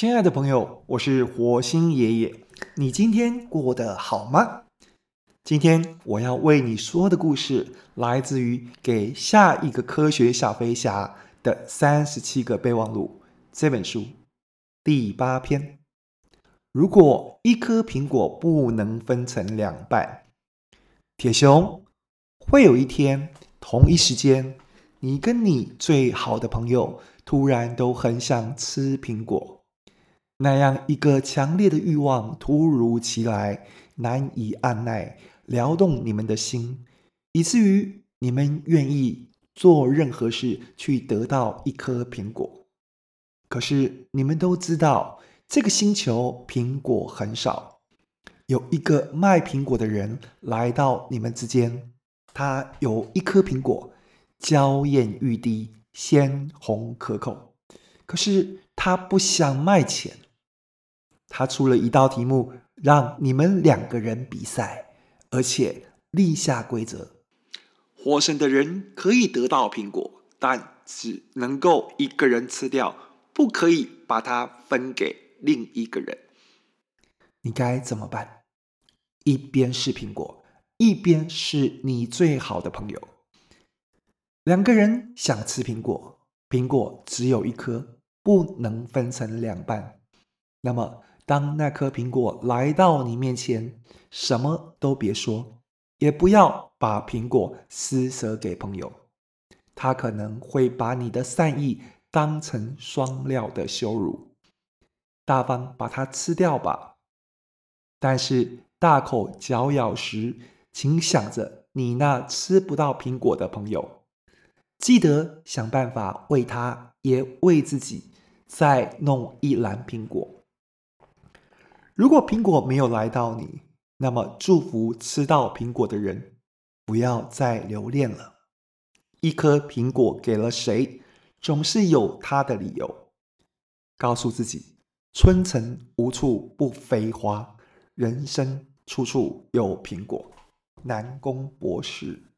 亲爱的朋友，我是火星爷爷。你今天过得好吗？今天我要为你说的故事，来自于《给下一个科学小飞侠的三十七个备忘录》这本书第八篇。如果一颗苹果不能分成两半，铁雄，会有一天，同一时间，你跟你最好的朋友突然都很想吃苹果。那样一个强烈的欲望突如其来，难以按捺，撩动你们的心，以至于你们愿意做任何事去得到一颗苹果。可是你们都知道，这个星球苹果很少。有一个卖苹果的人来到你们之间，他有一颗苹果，娇艳欲滴，鲜红可口。可是他不想卖钱。他出了一道题目，让你们两个人比赛，而且立下规则：获胜的人可以得到苹果，但只能够一个人吃掉，不可以把它分给另一个人。你该怎么办？一边是苹果，一边是你最好的朋友。两个人想吃苹果，苹果只有一颗，不能分成两半。那么，当那颗苹果来到你面前，什么都别说，也不要把苹果施舍给朋友，他可能会把你的善意当成双料的羞辱。大方把它吃掉吧，但是大口嚼咬时，请想着你那吃不到苹果的朋友，记得想办法为他也为自己再弄一篮苹果。如果苹果没有来到你，那么祝福吃到苹果的人，不要再留恋了。一颗苹果给了谁，总是有他的理由。告诉自己，春城无处不飞花，人生处处有苹果。南宫博士。